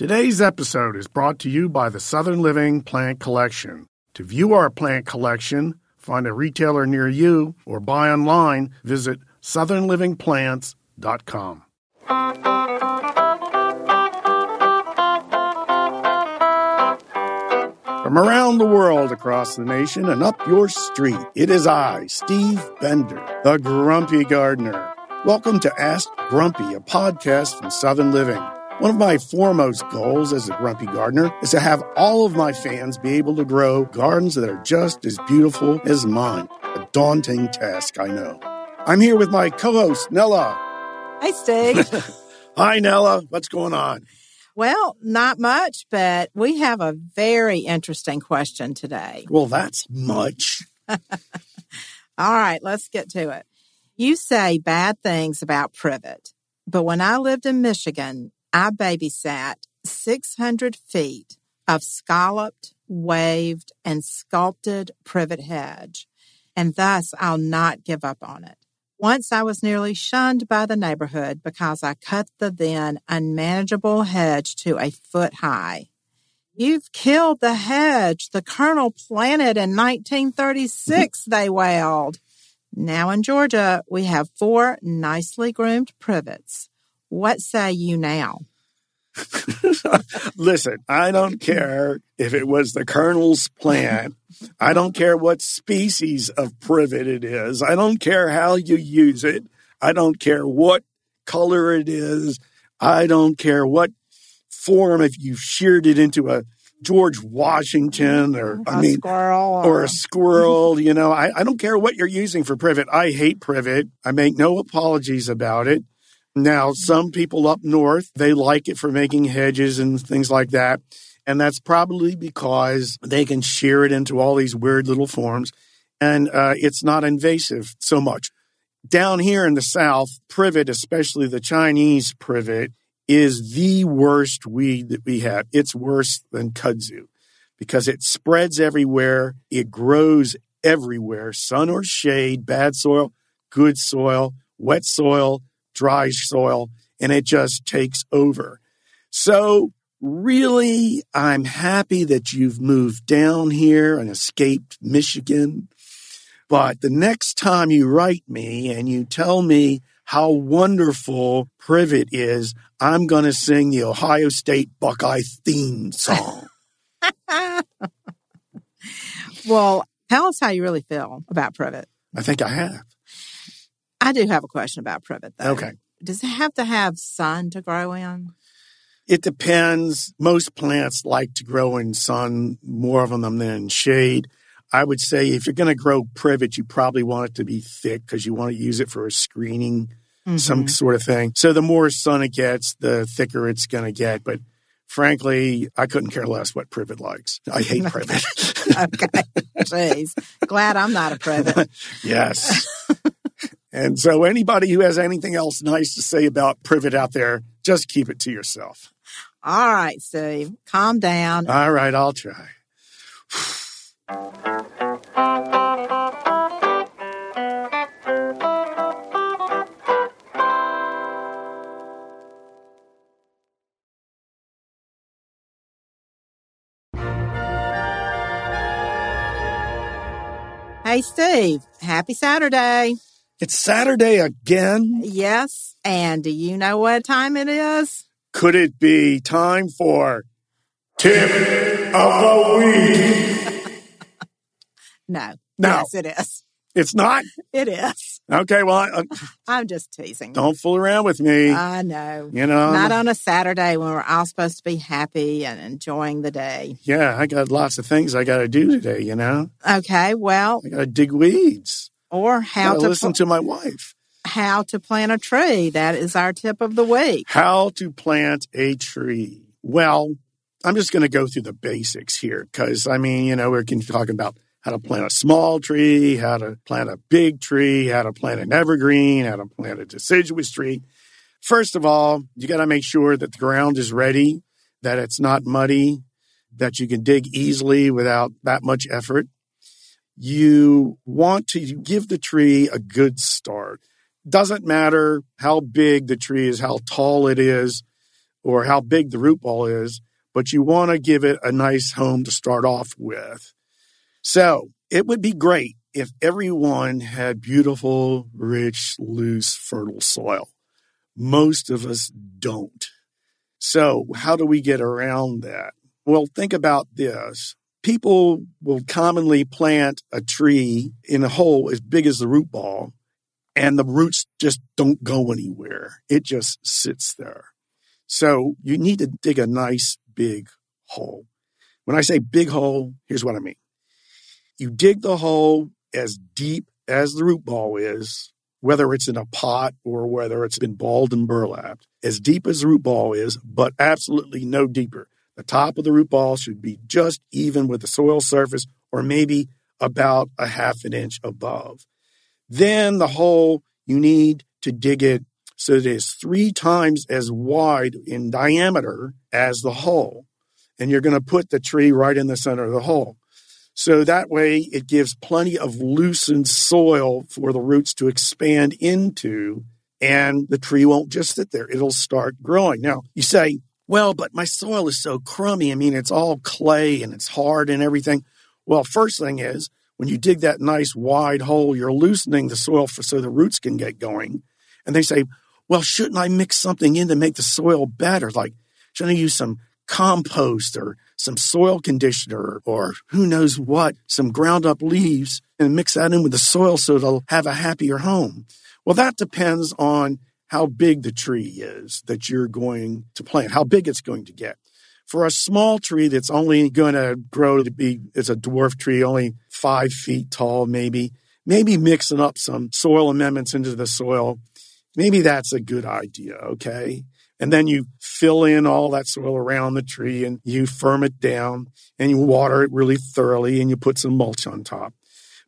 Today's episode is brought to you by the Southern Living Plant Collection. To view our plant collection, find a retailer near you, or buy online, visit southernlivingplants.com. From around the world, across the nation, and up your street, it is I, Steve Bender, the Grumpy Gardener. Welcome to Ask Grumpy, a podcast from Southern Living. One of my foremost goals as a grumpy gardener is to have all of my fans be able to grow gardens that are just as beautiful as mine. A daunting task, I know. I'm here with my co host, Nellah. Hi, Steve. Hi, Nellah. What's going on? well, not much, but we have a very interesting question today. Well, that's much. All right, let's get to it. You say bad things about privet, but when I lived in Michigan, I babysat 600 feet of scalloped, waved, and sculpted privet hedge, and thus I'll not give up on it. Once I was nearly shunned by the neighborhood because I cut the then unmanageable hedge to a foot high. You've killed the hedge the colonel planted in 1936, they wailed. Now in Georgia, we have four nicely groomed privets. What say you now? Listen, I don't care if it was the colonel's plant. I don't care what species of privet it is. I don't care how you use it. I don't care what color it is. I don't care what form, if you sheared it into a George Washington or, A I mean, squirrel or a squirrel, you know, I, I don't care what you're using for privet. I hate privet. I make no apologies about it. Now, some people up north, they like it for making hedges and things like that. And that's probably because they can shear it into all these weird little forms and uh, it's not invasive so much. Down here in the South, privet, especially the Chinese privet, is the worst weed that we have. It's worse than kudzu because it spreads everywhere. It grows everywhere, sun or shade, bad soil, good soil, wet soil, dry soil, and it just takes over. So really, I'm happy that you've moved down here and escaped Michigan. But the next time you write me and you tell me how wonderful privet is, I'm going to sing the Ohio State Buckeye theme song. well, tell us how you really feel about privet. I think I have. I do have a question about privet, though. Okay. Does it have to have sun to grow in? It depends. Most plants like to grow in sun, more of them than in shade. I would say if you're going to grow privet, you probably want it to be thick because you want to use it for a screening, some Mhm. sort of thing. So the more sun it gets, the thicker it's going to get. But frankly, I couldn't care less what privet likes. I hate privet. okay. Jeez. Glad I'm not a privet. yes. and so anybody who has anything else nice to say about privet out there, just keep it to yourself. All right, Steve. Calm down. All right, I'll try. Hey, Steve. Happy Saturday. It's Saturday again. Yes. And do you know what time it is? Could it be time for tip of the week? No. No. Yes, it is. It's not? It is. Okay, well, uh, I'm just teasing. don't fool around with me. I know. you know, Not on a Saturday when we're all supposed to be happy and enjoying the day. yeah, I got lots of things I got to do today, you know? Okay, well, I got to dig weeds. Or how to listen pl- to my wife. how to plant a tree. That is our tip of the week. How to plant a tree. Well, I'm just going to go through the basics here because, I mean, you know, we're talking about how to plant a small tree, how to plant a big tree, how to plant an evergreen, how to plant a deciduous tree. First of all, you got to make sure that the ground is ready, that it's not muddy, that you can dig easily without that much effort. You want to give the tree a good start. Doesn't matter how big the tree is, how tall it is. or how big the root ball is, but you want to give it a nice home to start off with. So it would be great if everyone had beautiful, rich, loose, fertile soil. Most of us don't. So, how do we get around that? Well, think about this. People will commonly plant a tree in a hole as big as the root ball, and the roots just don't go anywhere. It just sits there. So, you need to dig a nice big hole. When I say big hole, here's what I mean. You dig the hole as deep as the root ball is, whether it's in a pot or whether it's been balled and burlapped, as deep as the root ball is, but absolutely no deeper. The top of the root ball should be just even with the soil surface or maybe about a half an inch above. Then the hole, you need to dig it so that it's three times as wide in diameter as the hole. And you're going to put the tree right in the center of the hole. So that way it gives plenty of loosened soil for the roots to expand into and the tree won't just sit there. It'll start growing. Now you say, well, but my soil is so crummy. I mean, it's all clay and it's hard and everything. Well, first thing is when you dig that nice wide hole, you're loosening the soil for, so the roots can get going. And they say, well, shouldn't I mix something in to make the soil better? Like, shouldn't I use some compost or some soil conditioner or who knows what, some ground up leaves and mix that in with the soil so it'll have a happier home. Well, that depends on how big the tree is that you're going to plant, how big it's going to get. For a small tree that's only going to grow to be, it's a dwarf tree, only five feet tall, maybe, maybe mixing up some soil amendments into the soil, maybe that's a good idea, okay? And then you fill in all that soil around the tree and you firm it down and you water it really thoroughly and you put some mulch on top.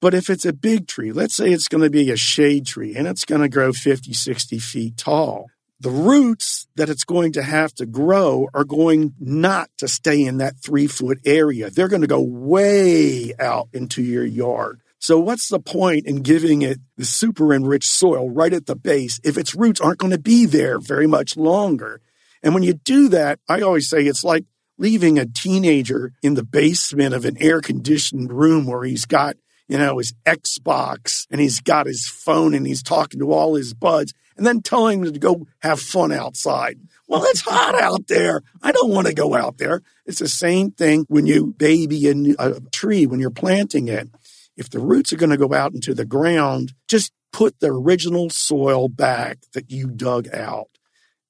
But if it's a big tree, let's say it's going to be a shade tree and it's going to grow 50, 60 feet tall, the roots that it's going to have to grow are going not to stay in that three foot area. They're going to go way out into your yard. So, what's the point in giving it the super enriched soil right at the base if its roots aren't going to be there very much longer? And when you do that, I always say it's like leaving a teenager in the basement of an air conditioned room where he's got, you know, his Xbox and he's got his phone and he's talking to all his buds and then telling him to go have fun outside. Well, it's hot out there. I don't want to go out there. It's the same thing when you baby a, a tree, when you're planting it if the roots are going to go out into the ground, just put the original soil back that you dug out.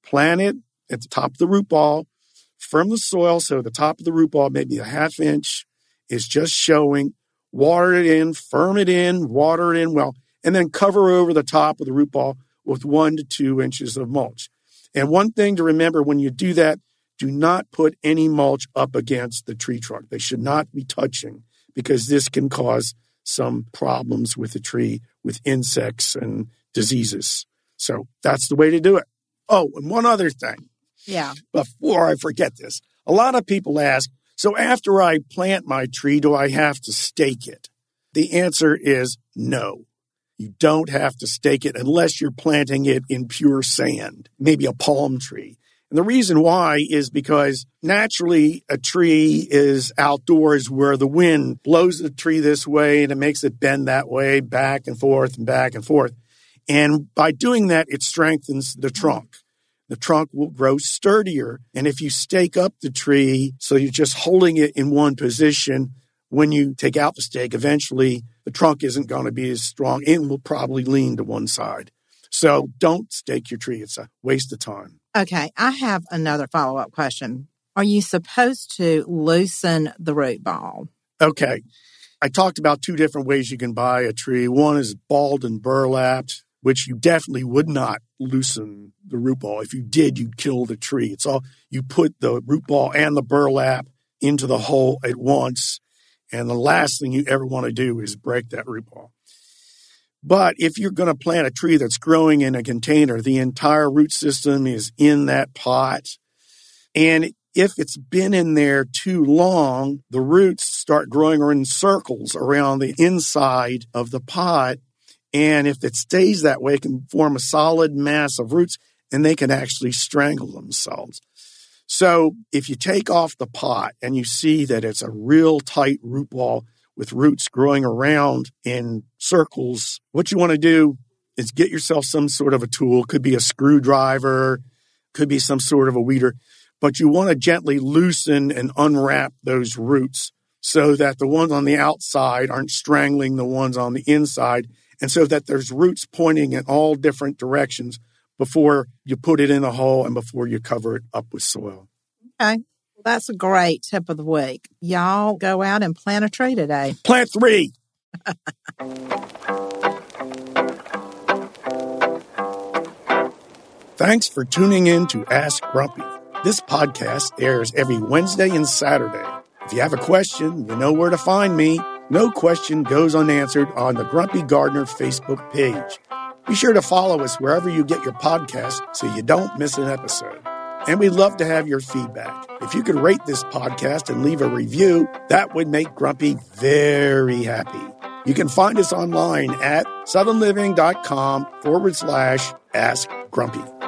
Plant it at the top of the root ball, firm the soil so the top of the root ball, maybe a half inch, is just showing. Water it in, firm it in, water it in well, and then cover over the top of the root ball with one to two inches of mulch. And one thing to remember when you do that, do not put any mulch up against the tree trunk. They should not be touching because this can cause some problems with the tree with insects and diseases. So that's the way to do it. Oh, and one other thing. Yeah. Before I forget this, a lot of people ask, so after I plant my tree, do I have to stake it? The answer is no. You don't have to stake it unless you're planting it in pure sand, maybe a palm tree. And the reason why is because naturally a tree is outdoors where the wind blows the tree this way and it makes it bend that way, back and forth and back and forth. And by doing that, it strengthens the trunk. The trunk will grow sturdier. And if you stake up the tree, so you're just holding it in one position, when you take out the stake, eventually the trunk isn't going to be as strong and will probably lean to one side. So don't stake your tree. It's a waste of time. Okay, I have another follow up question. Are you supposed to loosen the root ball? Okay. I talked about two different ways you can buy a tree. One is balled and burlapped, which you definitely would not loosen the root ball. If you did, you'd kill the tree. It's all you put the root ball and the burlap into the hole at once. And the last thing you ever want to do is break that root ball. But if you're going to plant a tree that's growing in a container, the entire root system is in that pot. And if it's been in there too long, the roots start growing in circles around the inside of the pot. And if it stays that way, it can form a solid mass of roots and they can actually strangle themselves. So if you take off the pot and you see that it's a real tight root ball with roots growing around in circles, what you want to do is get yourself some sort of a tool. Could be a screwdriver, could be some sort of a weeder, but you want to gently loosen and unwrap those roots so that the ones on the outside aren't strangling the ones on the inside and so that there's roots pointing in all different directions before you put it in a hole and before you cover it up with soil. Okay. That's a great tip of the week. Y'all go out and plant a tree today. Plant three. Thanks for tuning in to Ask Grumpy. This podcast airs every Wednesday and Saturday. If you have a question, you know where to find me. No question goes unanswered on the Grumpy Gardener Facebook page. Be sure to follow us wherever you get your podcast so you don't miss an episode. And we'd love to have your feedback. If you could rate this podcast and leave a review, that would make Grumpy very happy. You can find us online at southernliving.com forward slash ask grumpy.